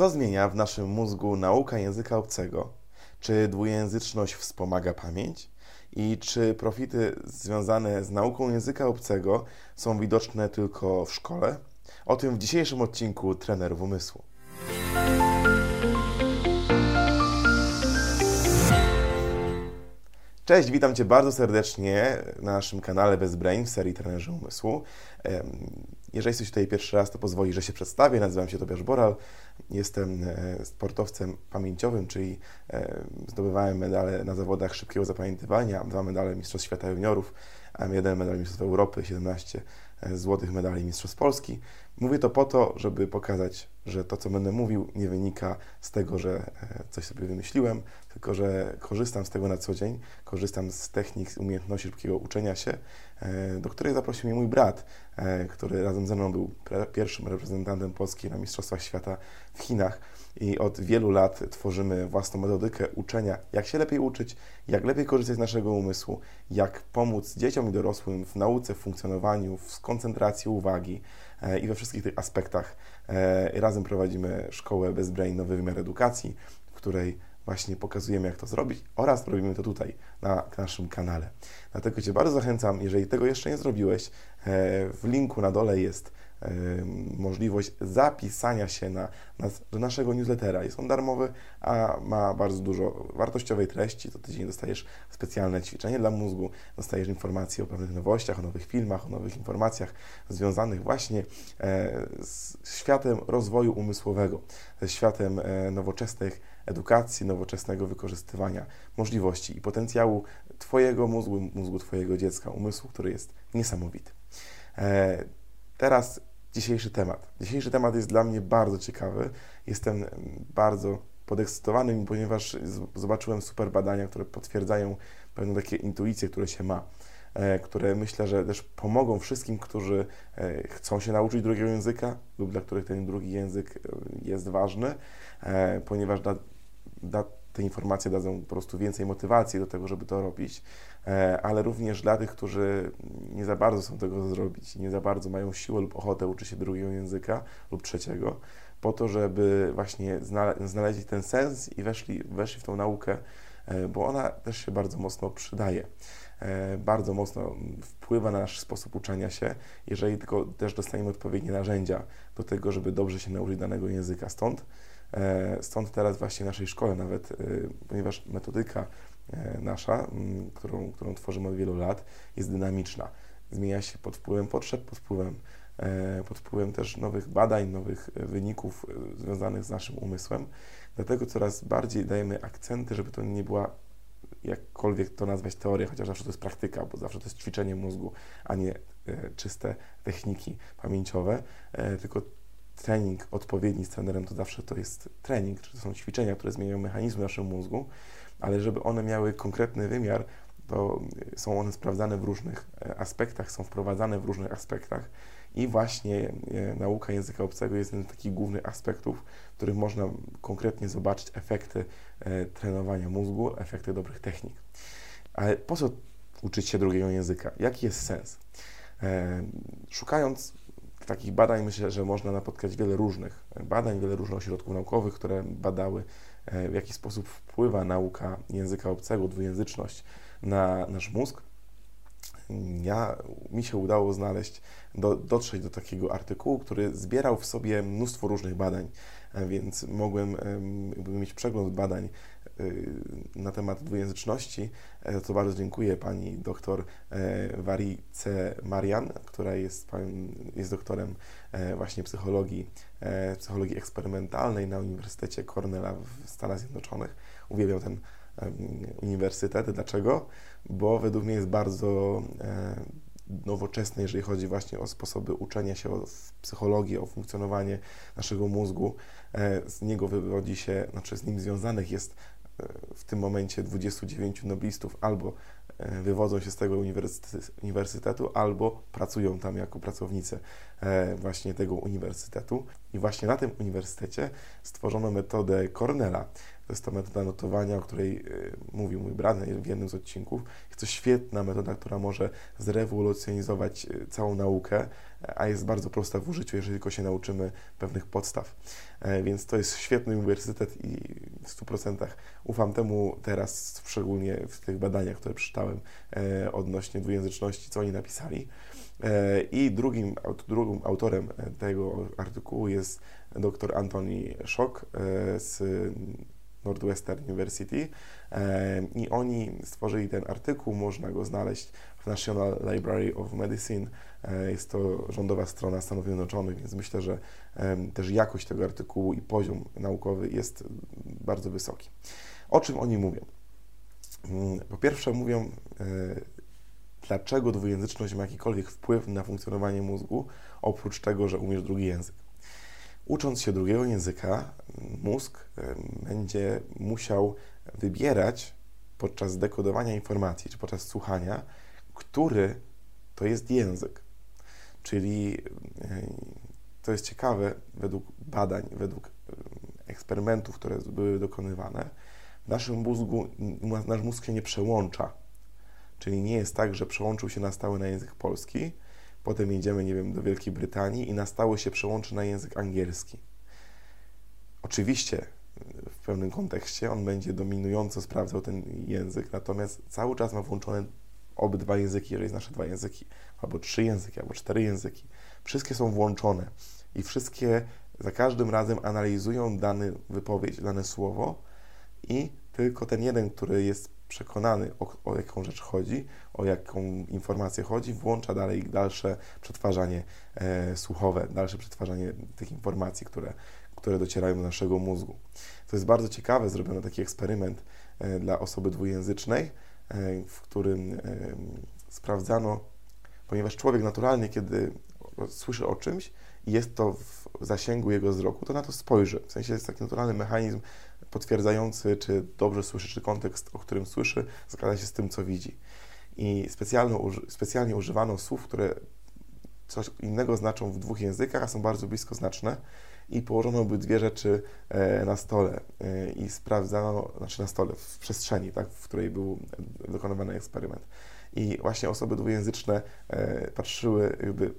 Co zmienia w naszym mózgu nauka języka obcego? Czy dwujęzyczność wspomaga pamięć? I czy profity związane z nauką języka obcego są widoczne tylko w szkole? O tym w dzisiejszym odcinku Trenerów Umysłu. Cześć, witam Cię bardzo serdecznie na naszym kanale Bezbrain w serii Trenerzy Umysłu. Jeżeli jesteś tutaj pierwszy raz, to pozwoli, że się przedstawię. Nazywam się Tobiasz Boral. Jestem e, sportowcem pamięciowym, czyli e, zdobywałem medale na zawodach szybkiego zapamiętywania, dwa medale Mistrzostw Świata Juniorów, jeden medal Mistrzostw Europy, 17 e, złotych medali Mistrzostw Polski. Mówię to po to, żeby pokazać, że to, co będę mówił, nie wynika z tego, że coś sobie wymyśliłem, tylko że korzystam z tego na co dzień, korzystam z technik, umiejętności szybkiego uczenia się, do której zaprosił mnie mój brat, który razem ze mną był pierwszym reprezentantem Polski na Mistrzostwach Świata w Chinach i od wielu lat tworzymy własną metodykę uczenia, jak się lepiej uczyć, jak lepiej korzystać z naszego umysłu, jak pomóc dzieciom i dorosłym w nauce, w funkcjonowaniu, w koncentracji uwagi e, i we wszystkich tych aspektach. E, razem prowadzimy szkołę Bezbrain Nowy Wymiar Edukacji, w której właśnie pokazujemy, jak to zrobić oraz robimy to tutaj, na naszym kanale. Dlatego Cię bardzo zachęcam, jeżeli tego jeszcze nie zrobiłeś, e, w linku na dole jest możliwość zapisania się na, na, do naszego newslettera. Jest on darmowy, a ma bardzo dużo wartościowej treści. Co tydzień dostajesz specjalne ćwiczenie dla mózgu, dostajesz informacje o pewnych nowościach, o nowych filmach, o nowych informacjach związanych właśnie e, z światem rozwoju umysłowego, ze światem e, nowoczesnych edukacji, nowoczesnego wykorzystywania możliwości i potencjału Twojego mózgu, mózgu Twojego dziecka, umysłu, który jest niesamowity. E, teraz dzisiejszy temat. Dzisiejszy temat jest dla mnie bardzo ciekawy. Jestem bardzo podekscytowany, ponieważ zobaczyłem super badania, które potwierdzają pewne takie intuicje, które się ma, które myślę, że też pomogą wszystkim, którzy e, chcą się nauczyć drugiego języka lub dla których ten drugi język e, jest ważny, ponieważ da, da te informacje dadzą po prostu więcej motywacji do tego, żeby to robić, e, ale również dla tych, którzy nie za bardzo są tego zrobić, nie za bardzo mają siłę lub ochotę uczyć się drugiego języka lub trzeciego, po to, żeby właśnie znaleźli ten sens i weszli, weszli w tą naukę, e, bo ona też się bardzo mocno przydaje. E, bardzo mocno wpływa na nasz sposób uczenia się, jeżeli tylko też dostaniemy odpowiednie narzędzia do tego, żeby dobrze się nauczyć danego języka. Stąd E, stąd teraz właśnie w naszej szkole nawet, e, ponieważ metodyka nasza, którą, którą tworzymy od wielu lat, jest dynamiczna. Zmienia się pod wpływem potrzeb, pod wpływem, pod wpływem też nowych badań, nowych wyników związanych z naszym umysłem. Dlatego coraz bardziej dajemy akcenty, żeby to nie była jakkolwiek to nazwać teoria, chociaż zawsze to jest praktyka, bo zawsze to jest ćwiczenie mózgu, a nie czyste techniki pamięciowe, tylko trening odpowiedni z trenerem to zawsze to jest trening, czy to są ćwiczenia, które zmieniają mechanizmy naszego mózgu, ale żeby one miały konkretny wymiar, to są one sprawdzane w różnych e, aspektach, są wprowadzane w różnych aspektach i właśnie e, nauka języka obcego jest jednym z takich głównych aspektów, w których można konkretnie zobaczyć efekty e, trenowania mózgu, efekty dobrych technik. Ale po co uczyć się drugiego języka? Jaki jest sens? Szukając takich badań myślę, że można napotkać wiele różnych badań, wiele różnych ośrodków naukowych, które badały, e, w jaki sposób wpływa nauka języka obcego, dwujęzyczność na nasz mózg. Ja, mi się udało znaleźć, do, dotrzeć do takiego artykułu, który zbierał w sobie mnóstwo różnych badań, e, więc mogłem mieć przegląd badań Y, na temat dwujęzyczności, e, to bardzo dziękuję pani doktor e, Warice Marian, która jest, jest doktorem e, właśnie psychologii, psychologii eksperymentalnej na Uniwersytecie Cornella w Stanach Zjednoczonych. Uwielbiam ten uniwersytet. Dlaczego? Bo według mnie jest bardzo nowoczesny, jeżeli chodzi właśnie o sposoby uczenia się o psychologii, o funkcjonowanie naszego mózgu. Z niego wywodzi się, znaczy z nim związanych jest w tym momencie 29 noblistów albo e, wywodzą się z tego uniwersytetu, albo pracują tam jako pracownicy e, właśnie tego uniwersytetu. I właśnie na tym uniwersytecie stworzono metodę Cornella. To jest ta metoda notowania, o której mówił mój brat w jednym z odcinków. Jest to świetna metoda, która może zrewolucjonizować całą naukę, a jest bardzo prosta w użyciu, jeżeli tylko się nauczymy pewnych podstaw. Więc to jest świetny uniwersytet i w 100% ufam temu teraz, szczególnie w tych badaniach, które przeczytałem e, odnośnie dwujęzyczności, co oni napisali. E, I drugim, drugim autorem tego artykułu jest dr Antoni Szok e, z Northwestern University i oni stworzyli ten artykuł, można go znaleźć w National Library of Medicine. Jest to rządowa strona Stanów Zjednoczonych, więc myślę, że też jakość tego artykułu i poziom naukowy jest bardzo wysoki. O czym oni mówią? Mm, po pierwsze mówią, e, dlaczego dwujęzyczność ma jakikolwiek wpływ na funkcjonowanie mózgu, oprócz tego, że umiesz drugi język. Ucząc się drugiego języka, mózg będzie musiał wybierać podczas dekodowania informacji, czy podczas słuchania, który to jest język. Czyli e, to jest ciekawe, według badań, według eksperymentów, które były dokonywane, w naszym mózgu, nasz mózg się nie przełącza. Czyli nie jest tak, że przełączył się na stałe na język polski, potem jedziemy, nie wiem, do Wielkiej Brytanii i na stałe się przełączy na język angielski. Oczywiście w pewnym kontekście on będzie dominująco sprawdzał ten język, natomiast cały czas ma włączone obydwa języki, jeżeli nasze dwa języki, albo trzy języki, albo cztery języki. Wszystkie są włączone i wszystkie za każdym razem analizują dany wypowiedź, dane słowo i tylko ten jeden, który jest przekonany, o, o, jaką rzecz chodzi, o jaką informację chodzi, włącza dalej dalsze przetwarzanie e, słuchowe, dalsze przetwarzanie tych informacji, które, które docierają do naszego mózgu. To jest bardzo ciekawe, zrobiono taki eksperyment e, dla osoby dwujęzycznej, w którym e, sprawdzano, ponieważ człowiek naturalnie, kiedy słyszy o czymś i jest to w zasięgu jego wzroku, to na to spojrzy. W sensie jest taki naturalny mechanizm potwierdzający, czy dobrze słyszy, czy kontekst, o którym słyszy, zgadza się z tym, co widzi. I specjalnie używano słów, które coś innego znaczą w dwóch językach, a są bardzo blisko znaczne i położono by dwie rzeczy e, na stole e, i sprawdzano, znaczy na stole, w przestrzeni, tak, w której był dokonywany eksperyment. I właśnie osoby dwujęzyczne e, patrzyły, jakby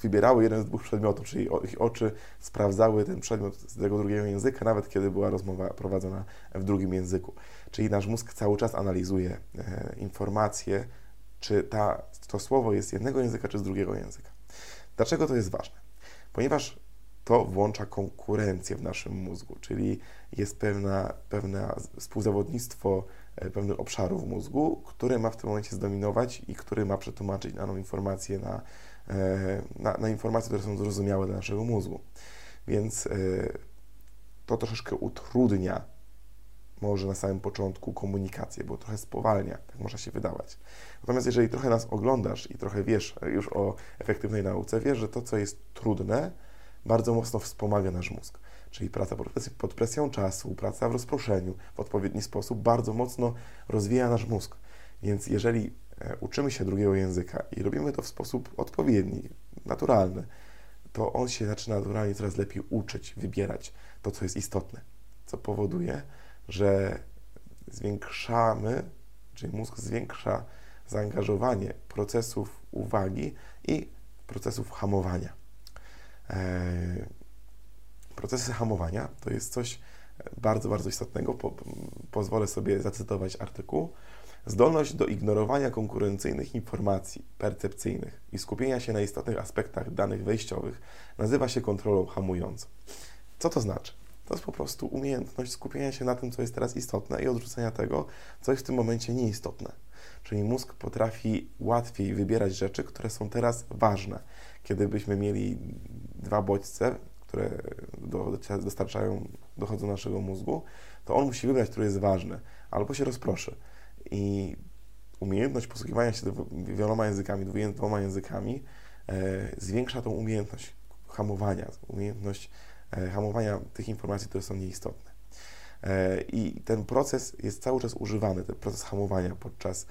wybierały jeden z dwóch przedmiotów, czyli ich oczy sprawdzały ten przedmiot z tego drugiego języka, nawet kiedy była rozmowa prowadzona w drugim języku. Czyli nasz mózg cały czas analizuje informacje, czy ta, to słowo jest z jednego języka, czy z drugiego języka. Dlaczego to jest ważne? Ponieważ to włącza konkurencję w naszym mózgu, czyli jest pewna, pewne współzawodnictwo e, pewnych obszarów mózgu, które ma w tym momencie zdominować i który ma przetłumaczyć daną informację na E, na, na informacje, które są zrozumiałe dla naszego mózgu. Więc e, to troszeczkę utrudnia może na samym początku komunikację, bo trochę spowalnia, tak można się wydawać. Natomiast jeżeli trochę nas oglądasz i trochę wiesz już o efektywnej nauce, wiesz, że to, co jest trudne, bardzo mocno wspomaga nasz mózg. Czyli praca pod presją czasu, praca w rozproszeniu w odpowiedni sposób bardzo mocno rozwija nasz mózg. Więc jeżeli E, uczymy się drugiego języka i robimy to w sposób odpowiedni, naturalny, to on się zaczyna naturalnie coraz lepiej uczyć, wybierać to, co jest istotne, co powoduje, że zwiększamy, czyli mózg zwiększa zaangażowanie procesów uwagi i procesów hamowania. E, procesy hamowania to jest coś bardzo, bardzo istotnego. Po, pozwolę sobie zacytować artykuł. Zdolność do ignorowania konkurencyjnych informacji percepcyjnych i skupienia się na istotnych aspektach danych wejściowych nazywa się kontrolą hamującą. Co to znaczy? To jest po prostu umiejętność skupienia się na tym, co jest teraz istotne i odrzucenia tego, co jest w tym momencie nieistotne. Czyli mózg potrafi łatwiej wybierać rzeczy, które są teraz ważne. Kiedy byśmy mieli dwa bodźce, które dostarczają, dochodzą do naszego mózgu, to on musi wybrać, który jest ważny, albo się rozproszy. I umiejętność posługiwania się wieloma językami, dwoma językami e, zwiększa tą umiejętność hamowania, umiejętność e, hamowania tych informacji, które są nieistotne. I ten proces jest cały czas używany, ten proces hamowania podczas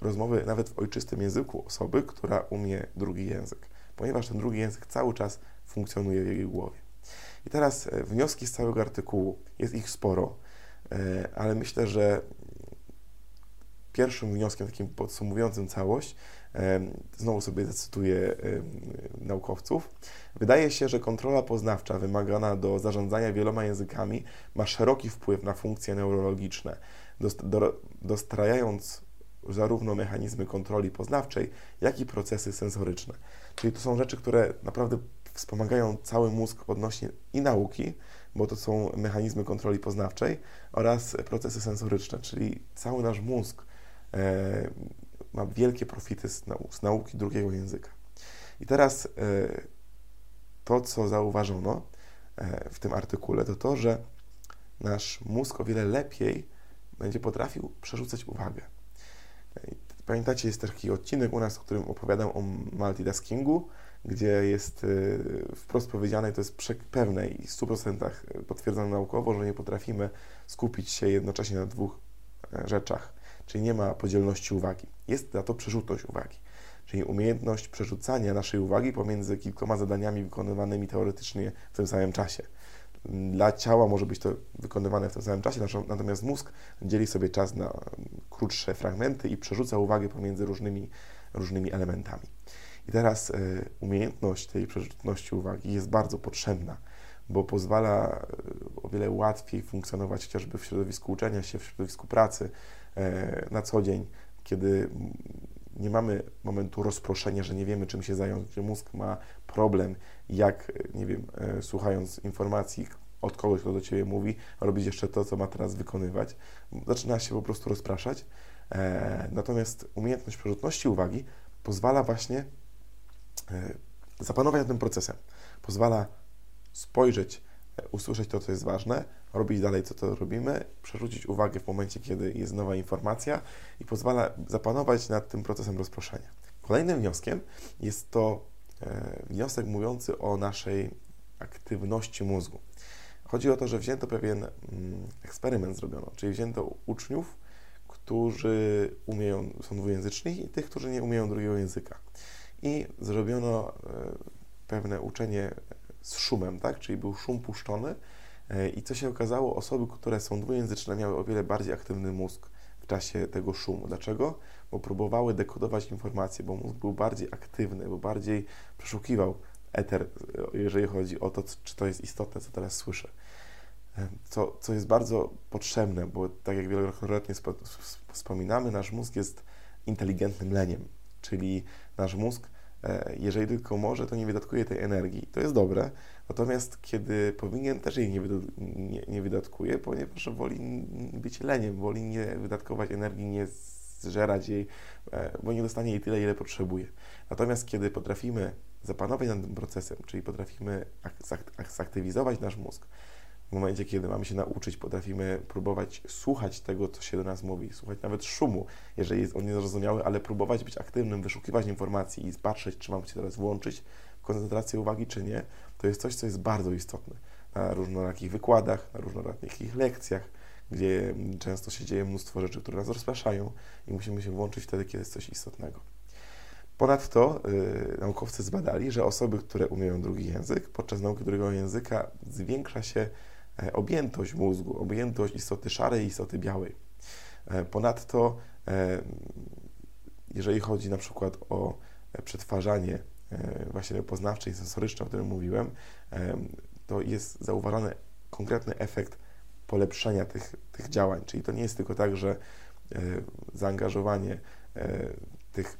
rozmowy nawet w ojczystym języku osoby, która umie drugi język, ponieważ ten drugi język cały czas funkcjonuje w jej głowie. I teraz e, wnioski z całego artykułu, jest ich sporo, e, ale myślę, że pierwszym wnioskiem, takim podsumowującym całość, e, znowu sobie zacytuję naukowców, wydaje się, że kontrola poznawcza wymagana do zarządzania wieloma językami ma szeroki wpływ na funkcje neurologiczne, dostrajając zarówno mechanizmy kontroli poznawczej, jak i procesy sensoryczne. Czyli to są rzeczy, które naprawdę wspomagają cały mózg odnośnie i nauki, bo to są mechanizmy kontroli poznawczej oraz procesy sensoryczne, czyli cały nasz mózg e, ma wielkie profity z, nau z, nauki drugiego języka. I teraz e, to, co zauważono e, w tym artykule, to to, że nasz mózg o wiele lepiej będzie potrafił przerzucać uwagę. Pamiętacie, jest taki odcinek u nas, w którym opowiadam o multitaskingu, gdzie jest y, wprost powiedziane, to jest pewne i w 100% potwierdzone naukowo, że nie potrafimy skupić się jednocześnie na dwóch e, rzeczach, czyli nie ma podzielności uwagi. Jest za to przerzutność uwagi, czyli umiejętność przerzucania naszej uwagi pomiędzy kilkoma zadaniami wykonywanymi teoretycznie w tym samym czasie. Dla ciała może być to wykonywane w tym samym czasie, natomiast mózg dzieli sobie czas na krótsze fragmenty i przerzuca uwagę pomiędzy różnymi, różnymi elementami. I teraz y, umiejętność tej przerzutności uwagi jest bardzo potrzebna, bo pozwala y, o wiele łatwiej funkcjonować chociażby w środowisku uczenia się, w środowisku pracy y, na co dzień, kiedy nie mamy momentu rozproszenia, że nie wiemy czym się zająć, gdzie mózg ma problem, jak, nie wiem, słuchając informacji od kogoś, kto do Ciebie mówi, robić jeszcze to, co ma teraz wykonywać. Zaczyna się po prostu rozpraszać. Natomiast umiejętność przerzutności uwagi pozwala właśnie E, zapanować nad tym procesem. Pozwala spojrzeć, e, usłyszeć to, co jest ważne, robić dalej, co to robimy, przerzucić uwagę w momencie, kiedy jest nowa informacja i pozwala zapanować nad tym procesem rozproszenia. Kolejnym wnioskiem jest to e, wniosek mówiący o naszej aktywności mózgu. Chodzi o to, że wzięto pewien mm, eksperyment zrobiono, czyli wzięto uczniów, którzy umieją, są dwujęzyczni i tych, którzy nie umieją drugiego języka i zrobiono e, pewne uczenie z szumem, tak? czyli był szum puszczony e, i co się okazało, osoby, które są dwujęzyczne miały o wiele bardziej aktywny mózg w czasie tego szumu. Dlaczego? Bo próbowały dekodować informacje, bo mózg był bardziej aktywny, bo bardziej przeszukiwał eter, e, jeżeli chodzi o to, czy to jest istotne, co teraz słyszę. Co, co jest bardzo potrzebne, bo tak jak wielokrotnie wspominamy, nasz mózg jest inteligentnym leniem, czyli nasz mózg, e, jeżeli tylko może, to nie wydatkuje tej energii. To jest dobre, natomiast kiedy powinien, też jej nie, nie, nie wydatkuje, ponieważ woli być leniem, woli nie wydatkować energii, nie zżerać jej, e, bo nie dostanie jej tyle, ile potrzebuje. Natomiast kiedy potrafimy zapanować nad tym procesem, czyli potrafimy zaktywizować nasz mózg, w momencie, kiedy mamy się nauczyć, potrafimy próbować słuchać tego, co się do nas mówi, słuchać nawet szumu, jeżeli jest on niezrozumiały, ale próbować być aktywnym, wyszukiwać informacji i patrzeć, czy mam się teraz włączyć w koncentrację uwagi, czy nie, to jest coś, co jest bardzo istotne na różnorakich wykładach, na różnorakich lekcjach, gdzie często się dzieje mnóstwo rzeczy, które nas rozpraszają i musimy się włączyć wtedy, kiedy jest coś istotnego. Ponadto yy, naukowcy zbadali, że osoby, które umieją drugi język, podczas nauki drugiego języka zwiększa się objętość mózgu, objętość istoty szarej i istoty białej. E, ponadto, e, jeżeli chodzi na przykład o przetwarzanie właśnie poznawcze i sensoryczne, o którym mówiłem, to jest zauważany konkretny efekt polepszenia tych, tych działań. Czyli to nie jest tylko tak, że zaangażowanie tych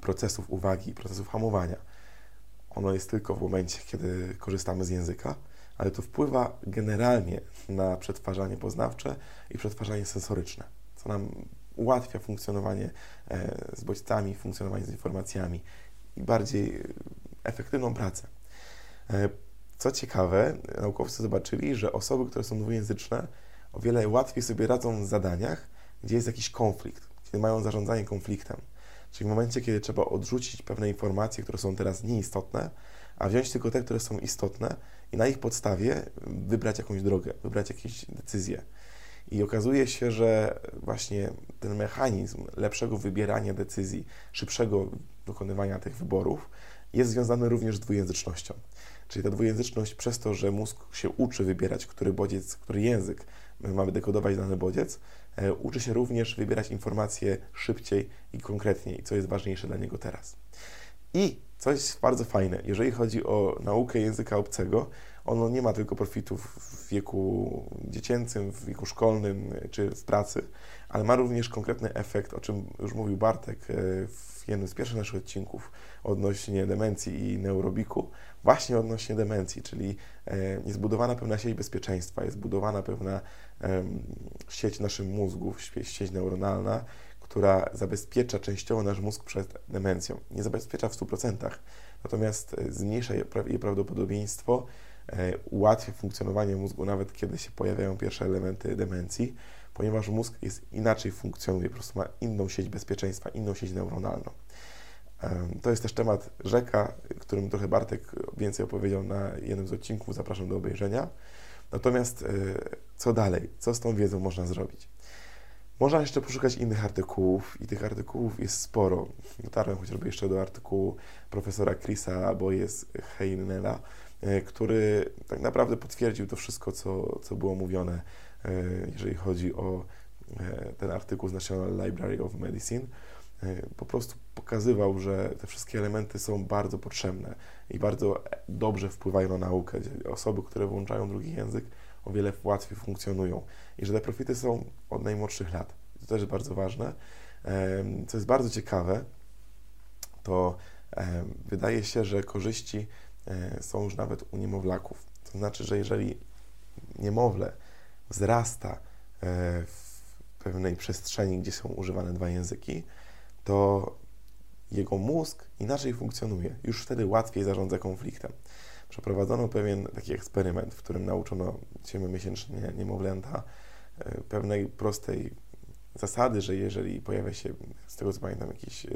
procesów uwagi, procesów hamowania, ono jest tylko w momencie, kiedy korzystamy z języka, ale to wpływa generalnie na przetwarzanie poznawcze i przetwarzanie sensoryczne, co nam ułatwia funkcjonowanie e, z bodźcami, funkcjonowanie z informacjami i bardziej efektywną pracę. E, co ciekawe, naukowcy zobaczyli, że osoby, które są dwujęzyczne, o wiele łatwiej sobie radzą w zadaniach, gdzie jest jakiś konflikt, kiedy mają zarządzanie konfliktem. Czyli w momencie, kiedy trzeba odrzucić pewne informacje, które są teraz nieistotne, a wziąć tylko te, które są istotne i na ich podstawie wybrać jakąś drogę, wybrać jakieś decyzje. I okazuje się, że właśnie ten mechanizm lepszego wybierania decyzji, szybszego dokonywania tych wyborów jest związany również z dwujęzycznością. Czyli ta dwujęzyczność przez to, że mózg się uczy wybierać, który bodziec, który język mamy dekodować dany bodziec, e, uczy się również wybierać informacje szybciej i konkretniej, co jest ważniejsze dla niego teraz. I coś bardzo fajne, jeżeli chodzi o naukę języka obcego, ono nie ma tylko profitów w wieku dziecięcym, w wieku szkolnym czy w pracy, ale ma również konkretny efekt, o czym już mówił Bartek e, w jednym z pierwszych naszych odcinków odnośnie demencji i neurobiku, właśnie odnośnie demencji, czyli e, jest zbudowana pewna sieć bezpieczeństwa, jest zbudowana pewna sieć naszych mózgów, sieć neuronalna, która zabezpiecza częściowo nasz mózg przed demencją. Nie zabezpiecza w 100%, natomiast e, zmniejsza jej prawdopodobieństwo, e, ułatwia funkcjonowanie mózgu nawet kiedy się pojawiają pierwsze elementy demencji, ponieważ mózg jest inaczej funkcjonuje, po prostu ma inną sieć bezpieczeństwa, inną sieć neuronalną. To jest też temat rzeka, którym trochę Bartek więcej opowiedział na jednym z odcinków, zapraszam do obejrzenia. Natomiast e, co dalej? Co z tą wiedzą można zrobić? Można jeszcze poszukać innych artykułów i tych artykułów jest sporo. Dotarłem chociażby jeszcze do artykułu profesora Chrisa albo jest Heinela, e, który tak naprawdę potwierdził to wszystko, co, co było mówione, e, jeżeli chodzi o ten artykuł z National Library of Medicine. Po prostu pokazywał, że te wszystkie elementy są bardzo potrzebne i bardzo dobrze wpływają na naukę. Osoby, które włączają drugi język, o wiele łatwiej funkcjonują i że te profity są od najmłodszych lat. To też bardzo ważne. Co jest bardzo ciekawe, to wydaje się, że korzyści e, są już nawet u niemowlaków. To znaczy, że jeżeli niemowlę wzrasta e, w pewnej przestrzeni, gdzie są używane dwa języki, to jego mózg inaczej funkcjonuje. Już wtedy łatwiej zarządza konfliktem. Przeprowadzono pewien taki eksperyment, w którym nauczono siedmiomiesięcznie niemowlęta e, pewnej prostej zasady, że jeżeli pojawia się, z tego co pamiętam, jakiś e,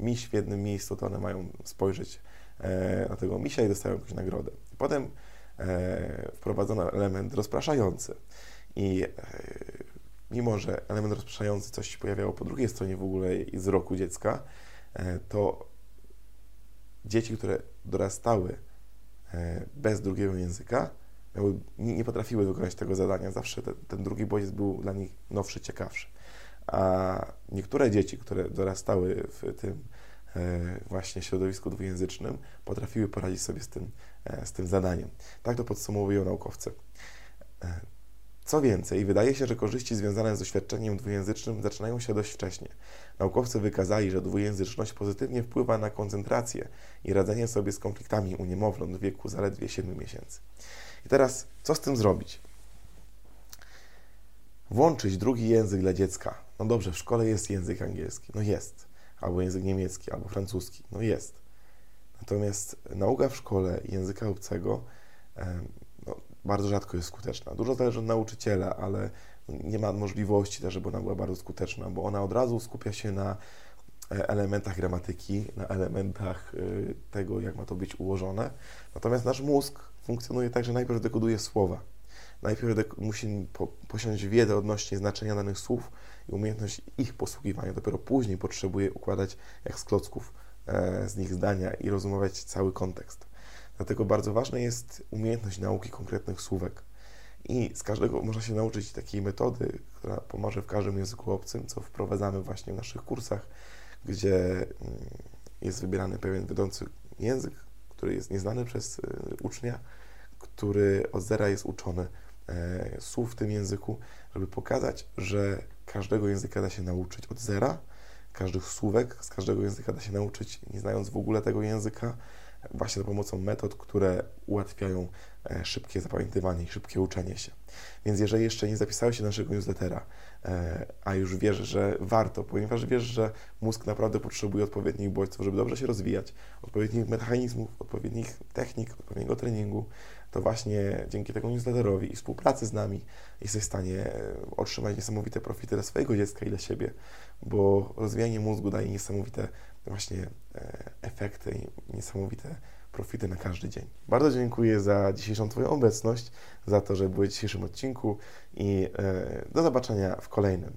miś w jednym miejscu, to one mają spojrzeć e, na tego misia i dostają jakąś nagrodę. Potem wprowadzono element rozpraszający i mimo, że element rozpraszający coś się pojawiało po drugiej stronie w ogóle z roku dziecka, to dzieci, które dorastały bez drugiego języka, miały, nie, potrafiły wykonać tego zadania. Zawsze te, ten drugi bodziec był dla nich nowszy, ciekawszy. A niektóre dzieci, które dorastały w tym e, właśnie środowisku dwujęzycznym, potrafiły poradzić sobie z tym, z tym zadaniem. Tak to podsumowują naukowcy. Co więcej, wydaje się, że korzyści związane z doświadczeniem dwujęzycznym zaczynają się dość wcześnie. Naukowcy wykazali, że dwujęzyczność pozytywnie wpływa na koncentrację i radzenie sobie z konfliktami u niemowląt w wieku zaledwie 7 miesięcy. I teraz, co z tym zrobić? Włączyć drugi język dla dziecka. No dobrze, w szkole jest język angielski. No jest. Albo język niemiecki, albo francuski. No jest. Natomiast nauka w szkole języka obcego bardzo rzadko jest skuteczna. Dużo zależy od nauczyciela, ale nie ma możliwości też, żeby ona była bardzo skuteczna, bo ona od razu skupia się na e, elementach gramatyki, na elementach e, tego, jak ma to być ułożone. Natomiast nasz mózg funkcjonuje tak, że najpierw dekoduje słowa. Najpierw musi po posiąść wiedzę odnośnie znaczenia danych słów i umiejętność ich posługiwania. Dopiero później potrzebuje układać jak z klocków e, z nich zdania i rozumować cały kontekst. Dlatego bardzo ważna jest umiejętność nauki konkretnych słówek. I z każdego można się nauczyć takiej metody, która pomoże w każdym języku obcym, co wprowadzamy właśnie w naszych kursach, gdzie mm, jest wybierany pewien wiodący język, który jest nieznany przez y, ucznia, który od zera jest uczony e, słów w tym języku, żeby pokazać, że każdego języka da się nauczyć od zera, każdych słówek z każdego języka da się nauczyć, nie znając w ogóle tego języka, właśnie za pomocą metod, które ułatwiają e, szybkie zapamiętywanie i szybkie uczenie się. Więc jeżeli jeszcze nie zapisałeś się do naszego newslettera, e, a już wiesz, że warto, ponieważ wiesz, że mózg naprawdę potrzebuje odpowiednich bodźców, żeby dobrze się rozwijać, odpowiednich mechanizmów, odpowiednich technik, odpowiedniego treningu, to właśnie dzięki temu newsletterowi i współpracy z nami jesteś w stanie e, otrzymać niesamowite profity dla swojego dziecka i dla siebie, bo rozwijanie mózgu daje niesamowite właśnie e, efekty i niesamowite profity na każdy dzień. Bardzo dziękuję za dzisiejszą Twoją obecność, za to, że byłeś w dzisiejszym odcinku i do zobaczenia w kolejnym.